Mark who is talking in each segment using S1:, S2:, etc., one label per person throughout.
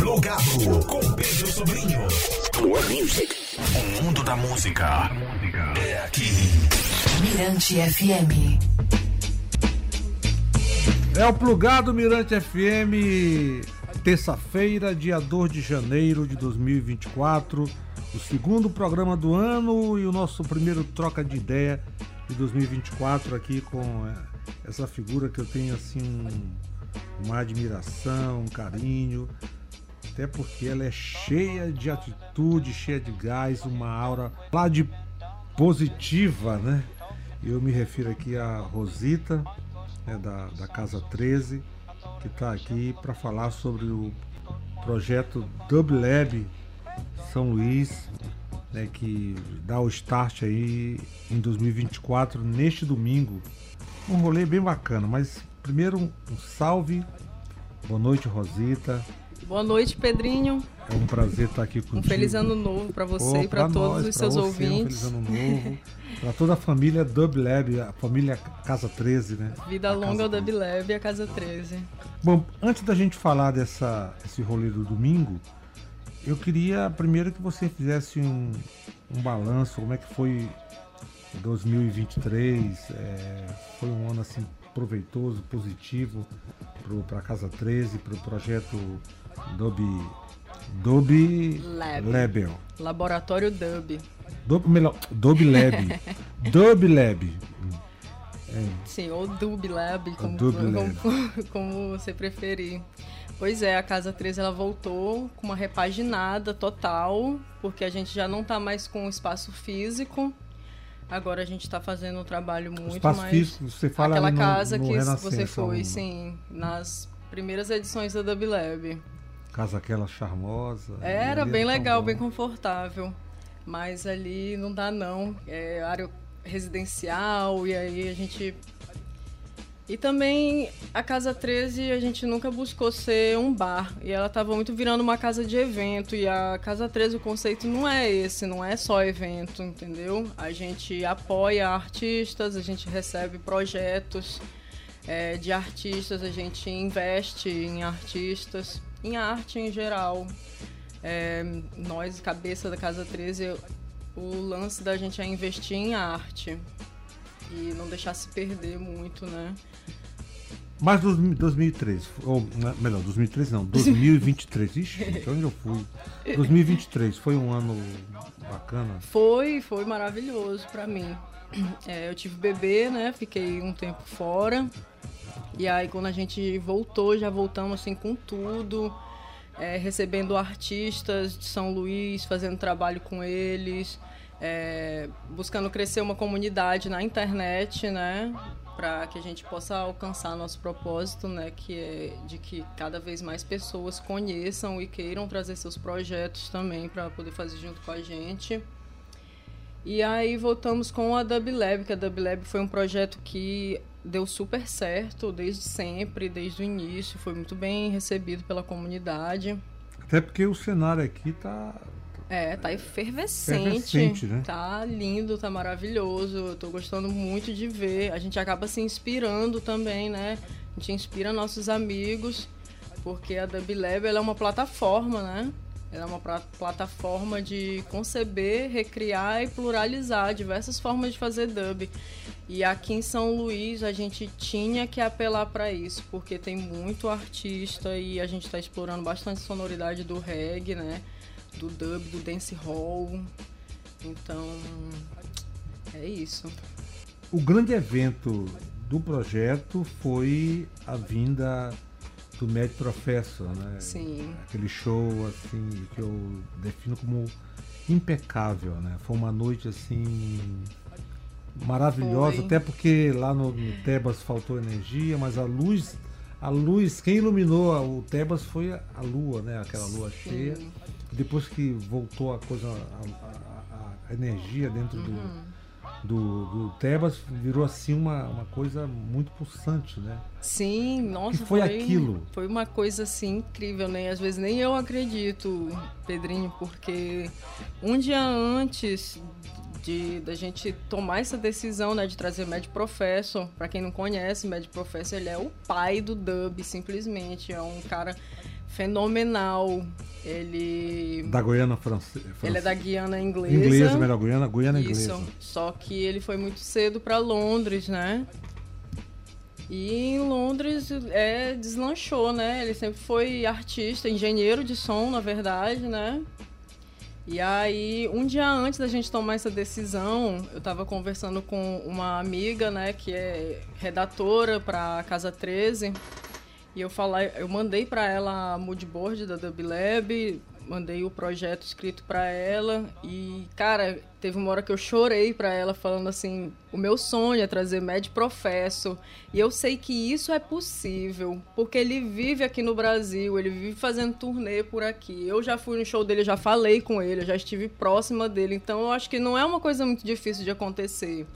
S1: Plugado com Pedro Sobrinho.
S2: More music.
S1: O mundo da música é aqui.
S3: Mirante FM.
S4: É o Plugado Mirante FM, terça-feira, dia 2 de janeiro de 2024, o segundo programa do ano e o nosso primeiro troca de ideia de 2024 aqui com é, essa figura que eu tenho assim um, uma admiração, um carinho, até porque ela é cheia de atitude, cheia de gás, uma aura lá de positiva, né? Eu me refiro aqui a Rosita, né, da, da Casa 13, que está aqui para falar sobre o projeto Dub Lab São Luís, né, que dá o start aí em 2024, neste domingo. Um rolê bem bacana, mas primeiro um salve, boa noite Rosita,
S5: Boa noite, Pedrinho.
S4: é um prazer estar aqui contigo.
S5: Um feliz ano novo para você
S4: Pô,
S5: e para todos
S4: nós,
S5: os seus
S4: você,
S5: ouvintes.
S4: Um feliz ano novo. para toda a família Dub Lab, a família Casa 13, né?
S5: Vida
S4: A
S5: longa ao Dub
S4: 13.
S5: Lab e a Casa 13.
S4: Bom, antes da gente falar dessa, desse rolê do domingo, eu queria primeiro que você fizesse um, um balanço, como é que foi 2023, é, foi um ano assim proveitoso, positivo para a Casa 13, para o projeto Dub, Dub
S5: Lab.
S4: Label.
S5: Laboratório
S4: melhor, Dub Lab. Dub Lab.
S5: Sim, ou Dub Lab, como, como-
S4: Lab.
S5: como você preferir. Pois é, a Casa 13 ela voltou com uma repaginada total, porque a gente já não tá mais com espaço físico. Agora a gente tá fazendo um trabalho muito
S4: Espaço
S5: mais.
S4: físico, você fala
S5: Aquela
S4: no,
S5: casa
S4: no
S5: que você foi,
S4: um-
S5: sim, nas primeiras edições da Dub Lab.
S4: Casa aquela charmosa.
S5: Era bem
S4: tão
S5: legal, bem confortável. Mas ali não dá não. É área residencial e aí a gente. E também a Casa 13 a gente nunca buscou ser um bar. E ela estava muito virando uma casa de evento. E a Casa 13 o conceito não é esse, não é só evento, entendeu? A gente apoia artistas, a gente recebe projetos é, de artistas, a gente investe em artistas, em arte em geral. É, nós, cabeça da Casa 13, o lance da gente é investir em arte e não deixar se perder muito, né?
S4: Mas dos- 2003, ou né, melhor, 2003 não, 2023. Ixi, onde eu fui? 2023 foi um ano bacana.
S5: Foi, foi maravilhoso pra mim. É, eu tive bebê, né? Fiquei um tempo fora. E aí quando a gente voltou, já voltamos assim com tudo. é, recebendo artistas de São Luís, fazendo trabalho com eles, é, buscando crescer uma comunidade na internet, né? Para que a gente possa alcançar nosso propósito, né? Que é de que cada vez mais pessoas conheçam e queiram trazer seus projetos também para poder fazer junto com a gente. E aí voltamos com a Dub Lab, que a Dub Lab foi um projeto que deu super certo desde sempre, desde o início, foi muito bem recebido pela comunidade.
S4: Até porque o cenário aqui tá.
S5: É, tá efervescente.
S4: Efervescente, né?
S5: Tá lindo, tá maravilhoso. Eu tô gostando muito de ver. A gente acaba se inspirando também, né? A gente inspira nossos amigos, porque a Dub Lab é uma plataforma, né? Ela é uma plataforma de conceber, recriar e pluralizar diversas formas de fazer dub. E aqui em São Luís a gente tinha que apelar para isso, porque tem muito artista e a gente está explorando bastante a sonoridade do reggae, né? Do dub, do dance hall. Então, é isso.
S4: O grande evento do projeto foi a vinda do Mad Professor, né?
S5: Sim.
S4: Aquele show assim que eu defino como impecável, né? Foi uma noite assim maravilhosa,
S5: Foi.
S4: até porque lá no, no Tebas faltou energia, mas a luz, a luz, quem iluminou o Tebas foi a, lua, né? Aquela lua cheia.
S5: Sim.
S4: Depois que voltou a coisa, a, a- a energia dentro
S5: Uhum.
S4: do, do, do Tebas, virou assim uma, uma coisa muito pulsante, né?
S5: Sim, nossa,
S4: Que foi aquilo?
S5: Foi uma coisa assim incrível, né? Às vezes nem eu acredito, Pedrinho, porque um dia antes de da gente tomar essa decisão, né, de trazer Mad Professor, para quem não conhece, Mad Professor, ele é o pai do dub, simplesmente, é um cara fenomenal. Ele.
S4: Da Guiana francesa.
S5: Ele é da Guiana inglesa.
S4: Inglesa, melhor Guiana, Guiana
S5: Isso.
S4: inglesa.
S5: Só que ele foi muito cedo para Londres, né? E em Londres é, deslanchou, né? Ele sempre foi artista, engenheiro de som, na verdade, né? E aí, um dia antes da gente tomar essa decisão, eu tava conversando com uma amiga, né, que é redatora para Casa 13. E eu falei, eu mandei para ela a moodboard da Dub Lab, mandei o projeto escrito para ela e, cara, teve uma hora que eu chorei para ela falando assim, o meu sonho é trazer Mad Professor e eu sei que isso é possível, porque ele vive aqui no Brasil, ele vive fazendo turnê por aqui. Eu já fui no show dele, já falei com ele, já estive próxima dele, então eu acho que não é uma coisa muito difícil de acontecer.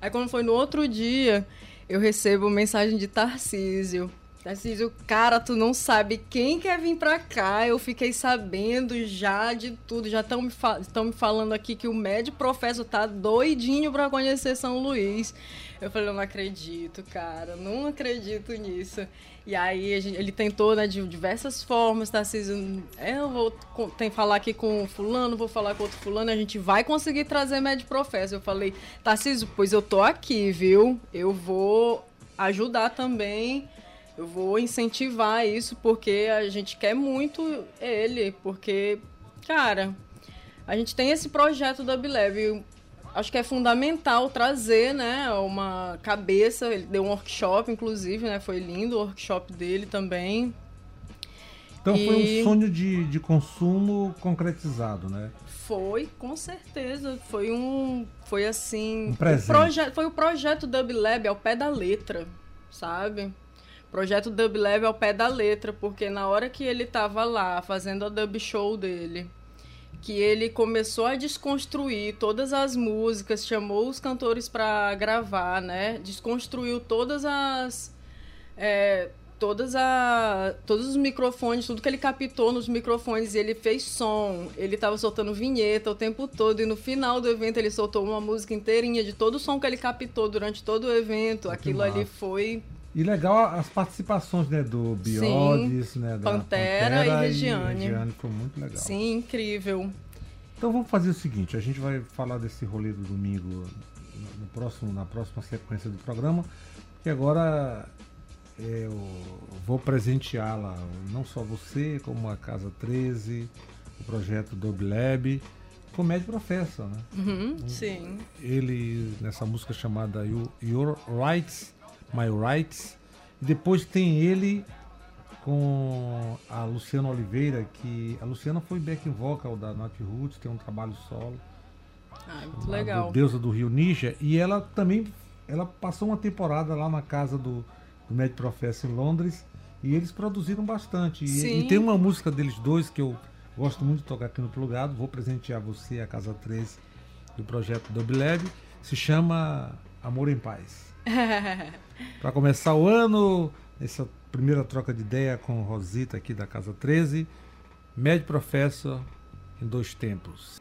S5: Aí quando foi no outro dia, eu recebo mensagem de Tarcísio. Tarcísio, cara, tu não sabe quem quer vir pra cá. Eu fiquei sabendo já de tudo. Já estão me, fa me falando aqui que o médio professor tá doidinho pra conhecer São Luís. Eu falei, eu não acredito, cara. Não acredito nisso. E aí gente, ele tentou, né, de diversas formas, Tarcísio. É, eu vou tem falar aqui com fulano, vou falar com outro fulano, a gente vai conseguir trazer médio professor. Eu falei, Tarcísio, pois eu tô aqui, viu? Eu vou ajudar também eu vou incentivar isso porque a gente quer muito ele, porque, cara, a gente tem esse projeto da Bileb. Acho que é fundamental trazer, né, uma cabeça. Ele deu um workshop, inclusive, né? Foi lindo o workshop dele também.
S4: Então e... foi um sonho de, de consumo concretizado, né?
S5: Foi, com certeza. Foi um. Foi assim.
S4: Um presente.
S5: O proje, foi o projeto Dub Lab ao pé da letra, sabe? Projeto Dub Lab ao pé da letra, porque na hora que ele estava lá fazendo a dub show dele, que ele começou a desconstruir todas as músicas, chamou os cantores para gravar, né? Desconstruiu todas as é, todas a todos os microfones, tudo que ele captou nos microfones, e ele fez som, ele estava soltando vinheta o tempo todo e no final do evento ele soltou uma música inteirinha de todo o som que ele captou durante todo o evento. Aquilo ali foi
S4: e legal as participações, né, do Biodes, né, da
S5: Pantera, Pantera e Regiane.
S4: E Regiane foi muito legal.
S5: Sim, incrível.
S4: Então vamos fazer o seguinte, a gente vai falar desse rolê do domingo no próximo, na próxima sequência do programa, que agora eu vou presenteá-la, não só você, como a Casa 13, o projeto Dub Lab, com o Médio Professor, né?
S5: Uhum, sim.
S4: Ele, nessa música chamada Your Rights, My Rights. Depois tem ele com a Luciana Oliveira, que a Luciana foi backing vocal da Not Roots, tem um trabalho solo.
S5: Ah, muito legal.
S4: Deusa do Rio Ninja. E ela também ela passou uma temporada lá na casa do, do Mad Professor em Londres. E eles produziram bastante. E, e, tem uma música deles dois que eu gosto muito de tocar aqui no Plugado. Vou presentear você, a Casa 13, do projeto Dub Lab. Se chama Amor em Paz. Para começar o ano, essa primeira troca de ideia com Rosita aqui da Casa 13, médio professor em dois tempos.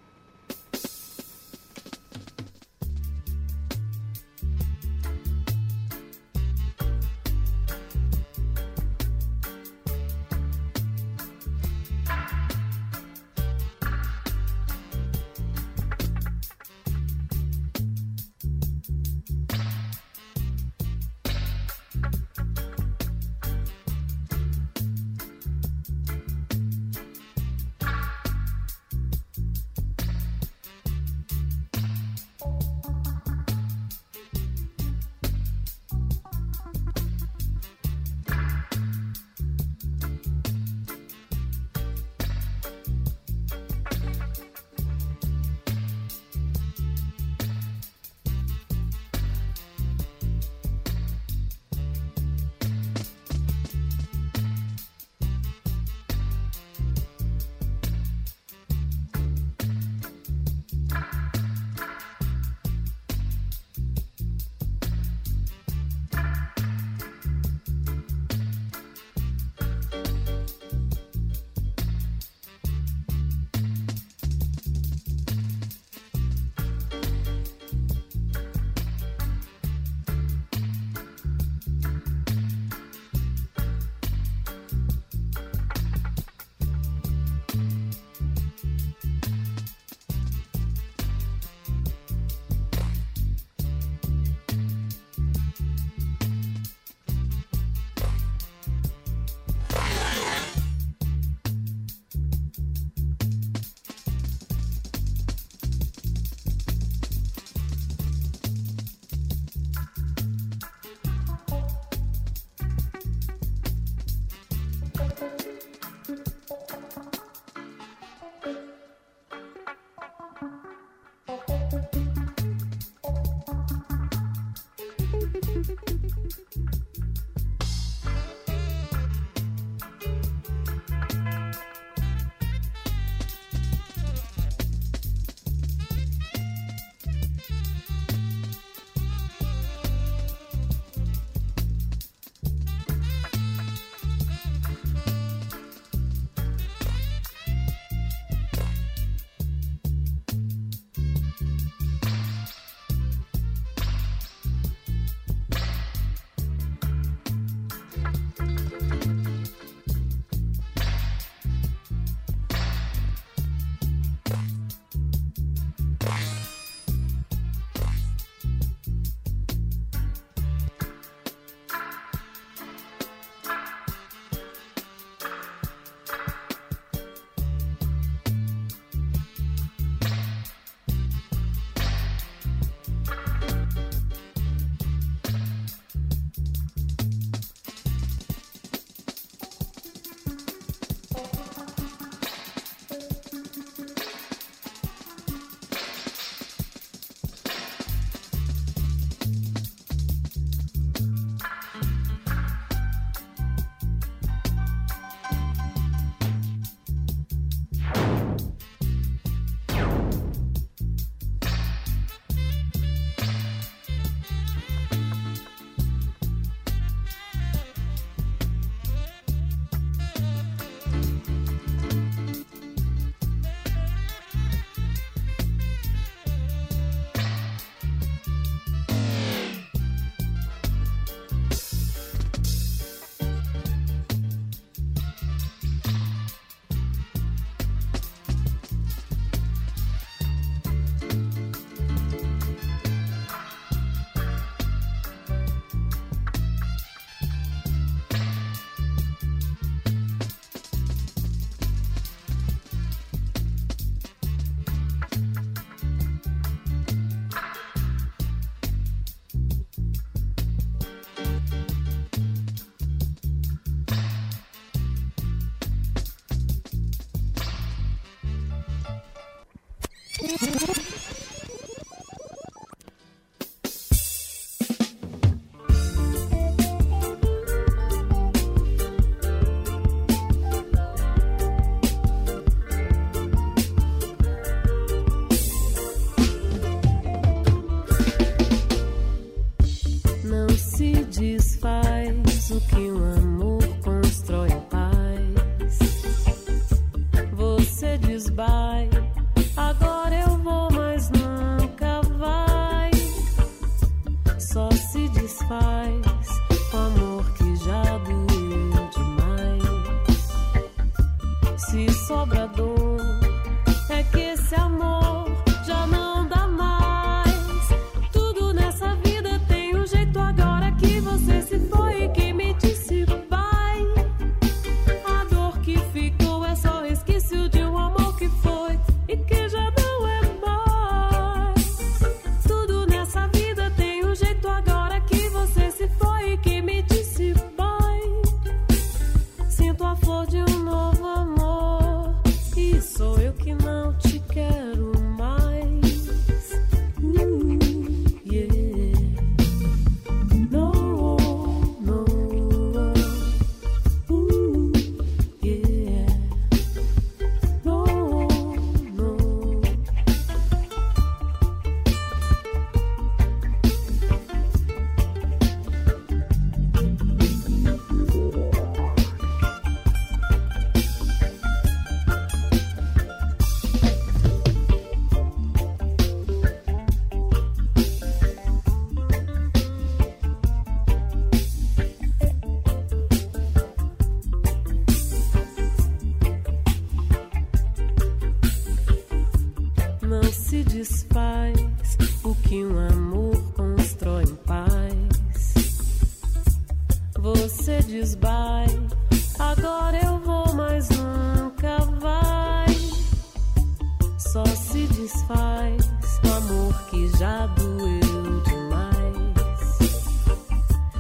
S6: Só se desfaz o amor que já doeu demais.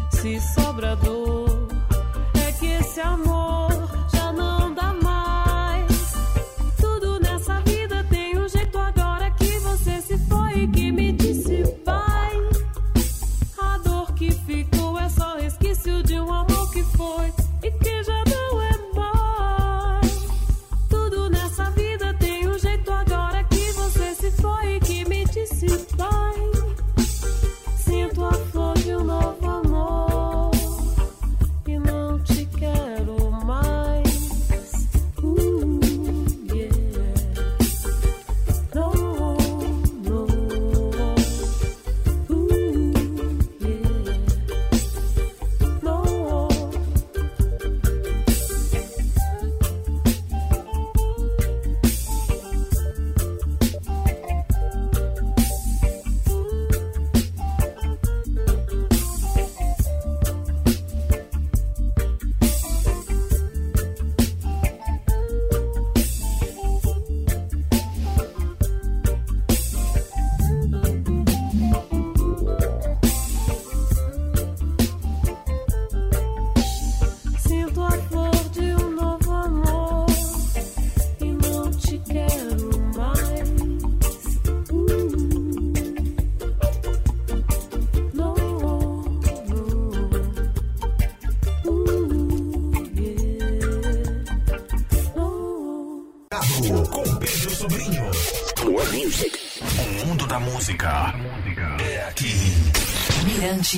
S6: Se sobra dor.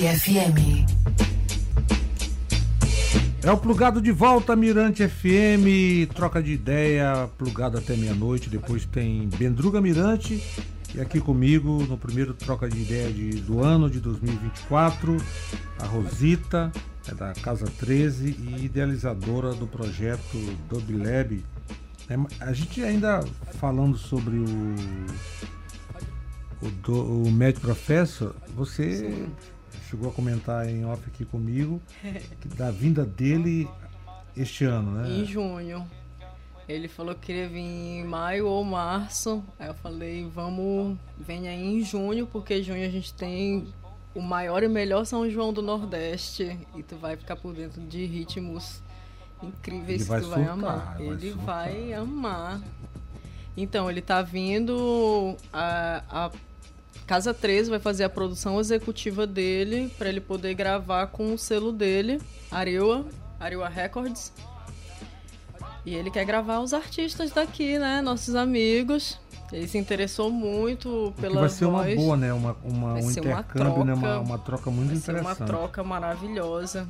S3: FM.
S4: É o plugado de volta, Mirante FM, troca de ideia, plugado até meia-noite. Depois tem Bendruga Mirante e aqui comigo no primeiro troca de ideia de, do ano de 2024, a Rosita, é da Casa 13 e idealizadora do projeto Dublab. É, a gente ainda falando sobre o o, do, o médico professor, você Sim chegou a comentar em off aqui comigo da vinda dele este ano, né?
S5: Em junho. Ele falou que queria vir em maio ou março. Aí eu falei, vamos, venha aí em junho, porque junho a gente tem o maior e melhor São João do Nordeste. E tu vai ficar por dentro de ritmos incríveis
S4: que tu
S5: vai
S4: surtar,
S5: amar.
S4: vai
S5: Ele
S4: surtar.
S5: vai amar. Então, ele tá vindo. A, a Casa 13 vai fazer a produção executiva dele para ele poder gravar com o selo dele, Arewa, Arewa Records. E ele quer gravar os artistas daqui, né? Nossos amigos. Ele se interessou muito pela
S4: vai ser
S5: voz.
S4: uma boa, né? Uma, uma,
S5: Vai
S4: um
S5: ser uma
S4: intercâmbio, né? Uma,
S5: troca.
S4: uma troca muito
S5: Vai ser
S4: interessante.
S5: uma troca maravilhosa.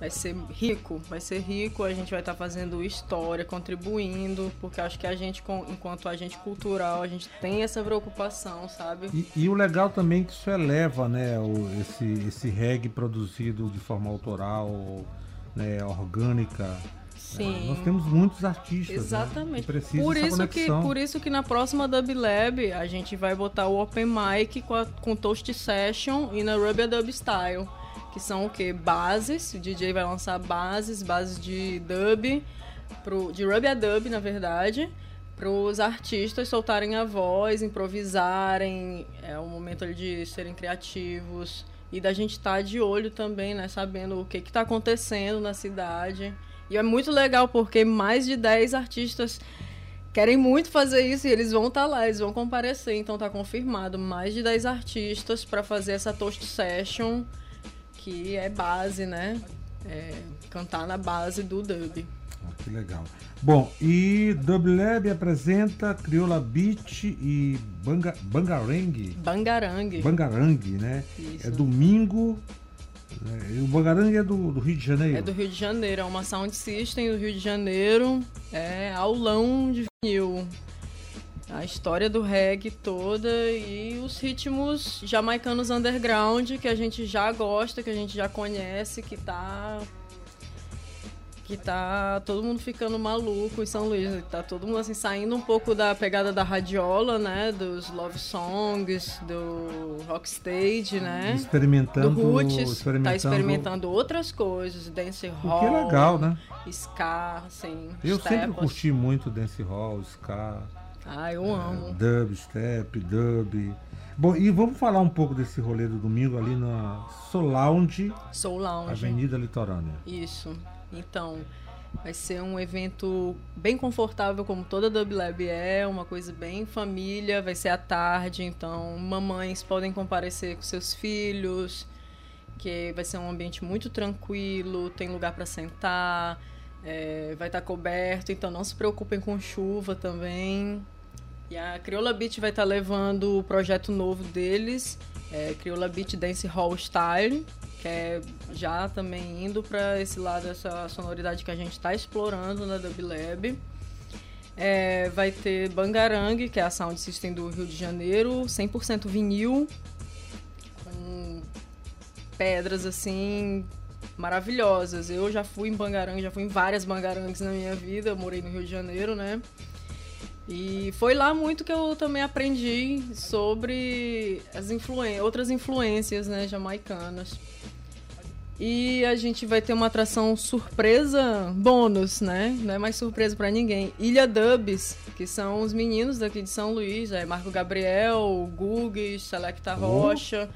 S5: Vai ser rico, vai ser rico. A gente vai estar fazendo história, contribuindo, porque acho que a gente, enquanto agente cultural, a gente tem essa preocupação, sabe?
S4: E, e o legal também é que isso eleva, né, o, esse, esse reggae produzido de forma autoral, né, orgânica.
S5: Sim.
S4: Nós temos muitos artistas, né,
S5: Exatamente.
S4: que precisam
S5: por isso que por isso que na próxima Dub Lab a gente vai botar o Open Mic com, a, com Toast Session e na Rubia Dub Style, que são o que bases. O DJ vai lançar bases, bases de dub, pro, de Rubia Dub na verdade, para os artistas soltarem a voz, improvisarem. É o momento ali de serem criativos e da gente estar de olho também, né, sabendo o que que tá acontecendo na cidade. E é muito legal porque mais de 10 artistas querem muito fazer isso e eles vão estar lá, eles vão comparecer. Então tá confirmado mais de 10 artistas para fazer essa Toast Session, que é base, né? É, cantar na base do dub.
S4: Ah, que legal. Bom, e Dublab apresenta Crioula Beach e Banga, Bangarang.
S5: Bangarang.
S4: Bangarang, né?
S5: Isso.
S4: É domingo. e o Bangarang é do, do Rio de Janeiro.
S5: É do Rio de Janeiro, é uma sound system do Rio de Janeiro. É aulão de vinil. A história do reggae toda e os ritmos jamaicanos underground que a gente já gosta, que a gente já conhece, que tá. Que tá todo mundo ficando maluco em São Luís. Tá todo mundo assim saindo um pouco da pegada da radiola, né? Dos love songs, do rockstage, né?
S4: Experimentando.
S5: do Roots,
S4: experimentando.
S5: tá experimentando outras coisas, dance
S4: O
S5: hall,
S4: que é legal, né?
S5: ska, assim,
S4: Eu sempre curti muito dance hall, ska,
S5: Ah, eu amo.
S4: dub, step, dub. Bom, e vamos falar um pouco desse rolê do domingo ali na Soul Lounge,
S5: Soul Lounge.
S4: Avenida Litorânea.
S5: Isso. Então, vai ser um evento bem confortável, como toda Dub Lab é, uma coisa bem família, vai ser à tarde, então mamães podem comparecer com seus filhos, que vai ser um ambiente muito tranquilo, tem lugar para sentar, é, vai estar coberto, então não se preocupem com chuva também. E a Crioula Beach vai estar levando o projeto novo deles, é, Crioula Beach Dance Hall Style, que é já também indo para esse lado, essa sonoridade que a gente está explorando na Dub Lab. É, vai ter Bangarang, que é a sound system do Rio de Janeiro, 100% vinil, com pedras assim maravilhosas. Eu já fui em Bangarang, já fui em várias Bangarangs na minha vida, eu morei no Rio de Janeiro, né? E foi lá muito que eu também aprendi sobre as influen outras influências né, jamaicanas. E a gente vai ter uma atração surpresa bônus, né? Não é mais surpresa pra ninguém. Ilha Dubs, que são os meninos daqui de São Luís, é Marco Gabriel, Gugues, Selecta
S4: Oh.
S5: Rocha.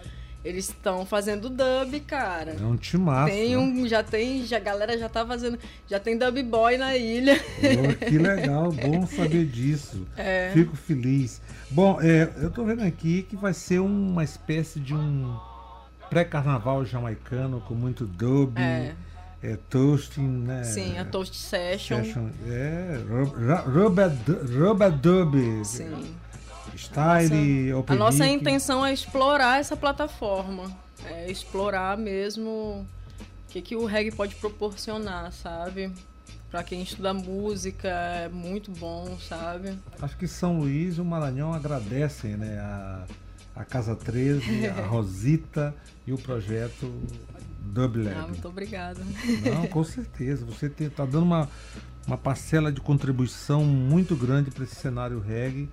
S5: Eles estão fazendo dub, cara.
S4: É um timaço.
S5: Tem
S4: né?
S5: um, já tem, já, a galera já tá fazendo, já tem dub boy na ilha.
S4: Pô, que legal, bom saber disso.
S5: É.
S4: Fico feliz. Bom, é, eu tô vendo aqui que vai ser uma espécie de um pré-carnaval jamaicano com muito dub,
S5: É.
S4: é, toasting, né?
S5: Sim, a Toast Session.
S4: Session, É, ru- ru- rubber, du- rubber dub,
S5: Sim.
S4: Style,
S5: A
S4: open
S5: nossa intenção é explorar essa plataforma. É explorar mesmo o que, que o reggae pode proporcionar, sabe? Pra quem estuda música, é muito bom, sabe?
S4: Acho que São Luís e o Maranhão agradecem, né? A, a Casa 13, a Rosita e o projeto Dub Lab.
S5: Ah, muito obrigada.
S4: Não, com certeza. Você está dando uma, uma parcela de contribuição muito grande para esse cenário reggae,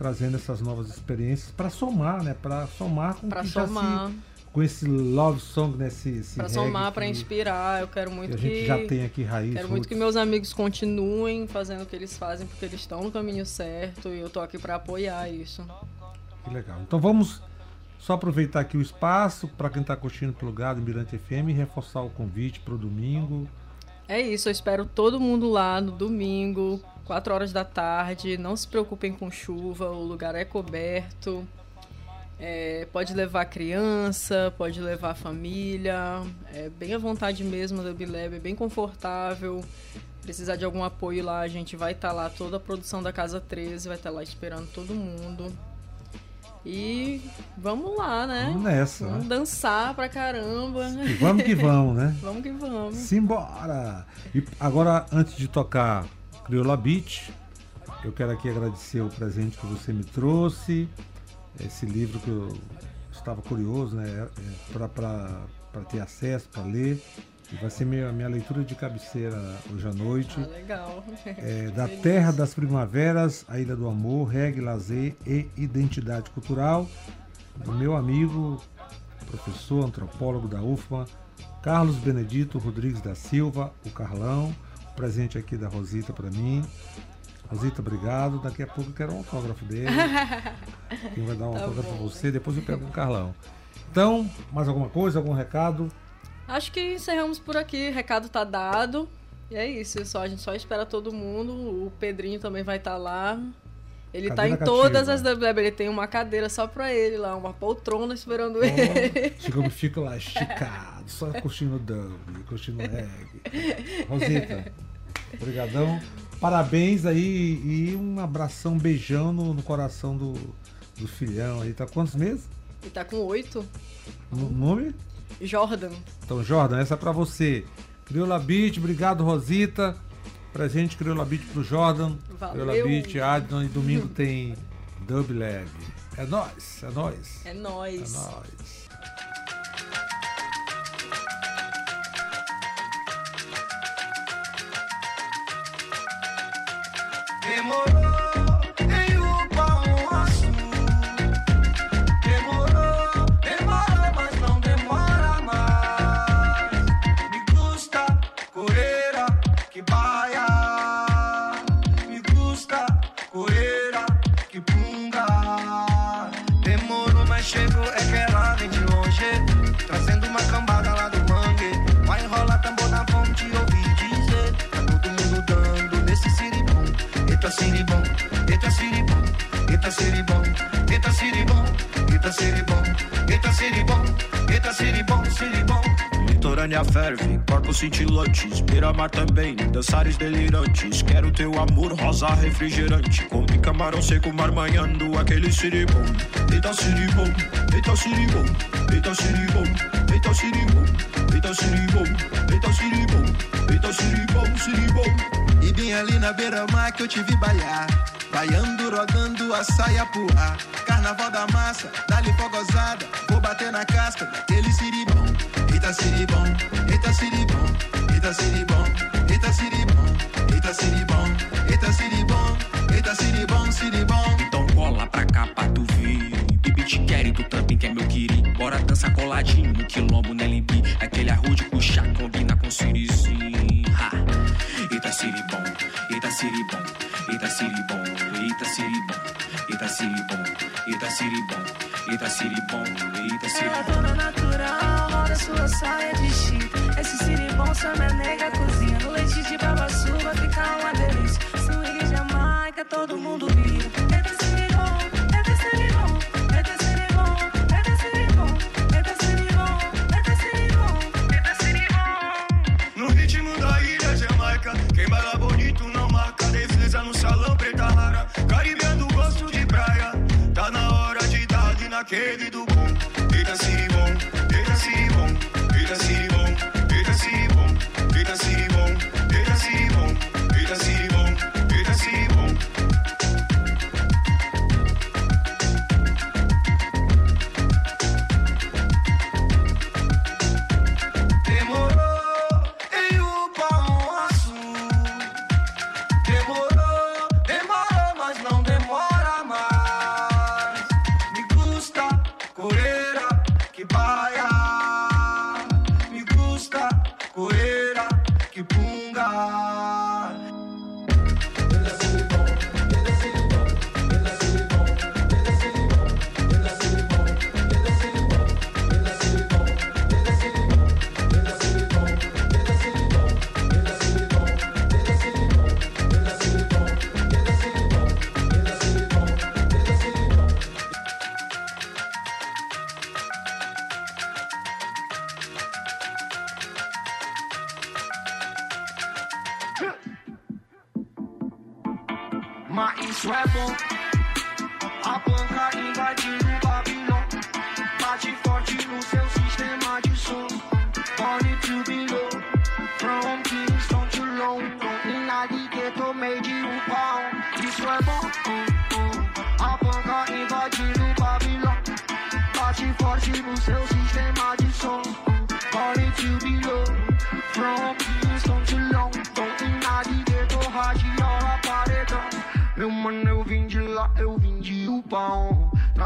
S4: trazendo essas novas experiências para somar, né? Para somar com
S5: Pra
S4: que já
S5: somar,
S4: se, com esse love song, né? Esse, esse
S5: pra
S4: reggae
S5: somar,
S4: que-
S5: inspirar. Eu quero
S4: que
S5: muito
S4: a gente
S5: que.
S4: já tem aqui raiz.
S5: Quero muito
S4: roots.
S5: que meus amigos continuem fazendo o que eles fazem, porque eles estão no caminho certo e eu tô aqui pra apoiar isso.
S4: Que legal. Então vamos só aproveitar aqui o espaço para quem está curtindo pelo Gado Mirante FM e reforçar o convite para o domingo.
S5: É isso, eu espero todo mundo lá no domingo, 4 horas da tarde. Não se preocupem com chuva, o lugar é coberto. É, pode levar criança, pode levar família. É bem à vontade mesmo da Bileb, é bem confortável. Precisar de algum apoio lá, a gente vai estar tá lá, toda a produção da Casa 13 vai estar tá lá esperando todo mundo. E vamos lá, né?
S4: Vamos nessa.
S5: Vamos dançar pra caramba.
S4: E vamos que vamos, né?
S5: vamos que vamos.
S4: Simbora! E agora, antes de tocar Crioula Beach, eu quero aqui agradecer o presente que você me trouxe. Esse livro que eu estava curioso, né? É, é para ter acesso, para ler. Vai ser minha, minha leitura de cabeceira hoje à noite.
S5: Ah, legal.
S4: É, da Terra das Primaveras, a Ilha do Amor, Reggae, Lazer e Identidade Cultural, do meu amigo, professor, antropólogo da UFMA, Carlos Benedito Rodrigues da Silva, o Carlão, presente aqui da Rosita para mim. Rosita, obrigado. Daqui a pouco eu quero um autógrafo dele. Quem vai dar um tá autógrafo para você, depois eu pego o Carlão. Então, mais alguma coisa, algum recado?
S5: Acho que encerramos por aqui. Recado tá dado. E é isso. Só, a gente só espera todo mundo. O Pedrinho também vai estar tá lá. Ele tá cadeira tá em cativa. todas as WB. Ele tem uma cadeira só pra ele lá, uma poltrona esperando oh, ele.
S4: Fica, fica lá esticado, só curtindo dub, curtindo reggae. Rosita, obrigadão. Parabéns aí e um abração, um beijão no, no coração do, do filhão aí. Tá quantos meses?
S5: Ele tá com oito.
S4: No nome?
S5: Jordan.
S4: Então, Jordan, essa é pra você. Crioula Beach, obrigado, Rosita. Presente Crioula Beach pro Jordan.
S5: Valeu.
S4: Crioula Beach, Adnan. E domingo tem Dub Lab. É nóis, é nóis.
S5: É nóis.
S4: É nóis.
S2: Demorou.
S7: Litorânea ferve, corpos cintilantes, beira-mar também, dançares delirantes. Quero teu amor, rosa refrigerante, come camarão seco marmanhando aquele siribom. Eita siribom, eita siribom, eita siribom, eita siribom, eita siribom, eita siribom, eita siribom, siribom.
S2: E bem ali na beira-mar que eu te vi bailar. Baiando, rodando a saia pro ar. Carnaval da massa, dá-lhe fogosada. Vou bater na casca daquele siribom. Eita siribom, eita siribom, eita siribom, eita siribom, eita siribom, eita siribom, eita siribom, siribom.
S7: Então cola pra cá pra tu. Bibi te quer e tu também quer meu quiri. Bora dançar coladinho no quilombo, né. Aquele arrude com chá combina com sirizinho. Ha. Eita siribom, eita siribom, eita siribom, eita siribom, eita siribom, eita siribom, eita siribom
S8: sua saia de chita. Esse siribom só minha nega cozinha. No leite de babaçu vai ficar uma delícia. Swing Jamaica, todo mundo vira.
S9: you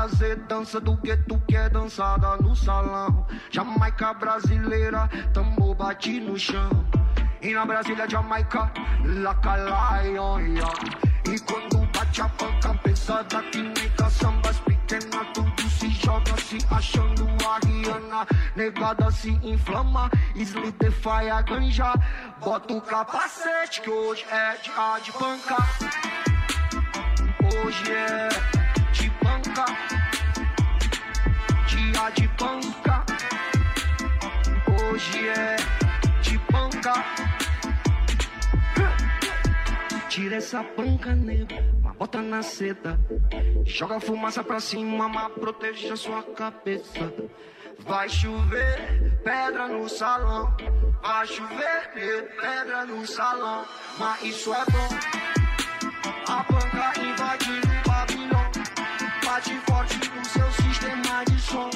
S9: Trazer dança do que tu quer dançada no salão. Jamaica brasileira, tambor bate no chão. E na Brasília, Jamaica, Laca Lion, yeah. E quando bate a banca pesada que nem caçambas pequena, tudo se joga se achando a Rihanna. Negada se inflama, solidify a ganja. Bota o capacete que hoje é dia de banca. Hoje é dia de banca. Hoje é de banca. Tira essa banca, nego, mas bota na seda. Joga fumaça pra cima, mas proteja sua cabeça. Vai chover pedra no salão. Vai chover pedra no salão. Mas isso é bom. A banca Babilão. Bate forte no seu sistema de som.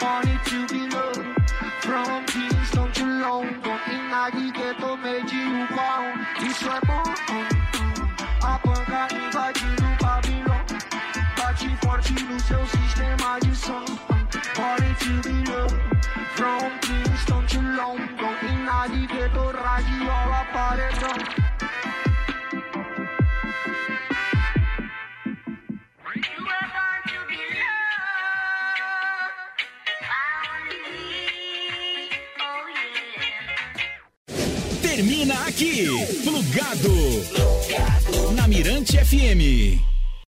S9: Born to be low. From Kingston to London. E na de um pau. Isso é bom. A banca invadindo o Babilão. Bate forte no seu sistema de som. Born to be low. From Kingston to London. E na ghetto radiola paredão.
S10: Termina aqui, plugado, na Mirante FM.